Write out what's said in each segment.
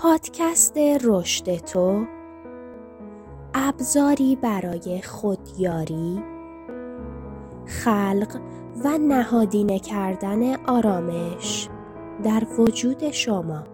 پادکست رشد تو ابزاری برای خودیاری خلق و نهادینه کردن آرامش در وجود شما.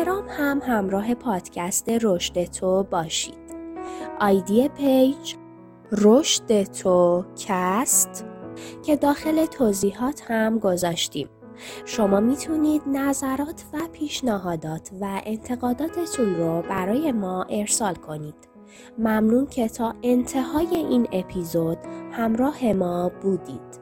اینستاگرام هم همراه پادکست رشد تو باشید. ID page رشد تو کست که داخل توضیحات هم گذاشتیم. شما می‌تونید نظرات و پیشنهادات و انتقاداتتون رو برای ما ارسال کنید. ممنون که تا انتهای این اپیزود همراه ما بودید.